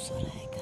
Soraika.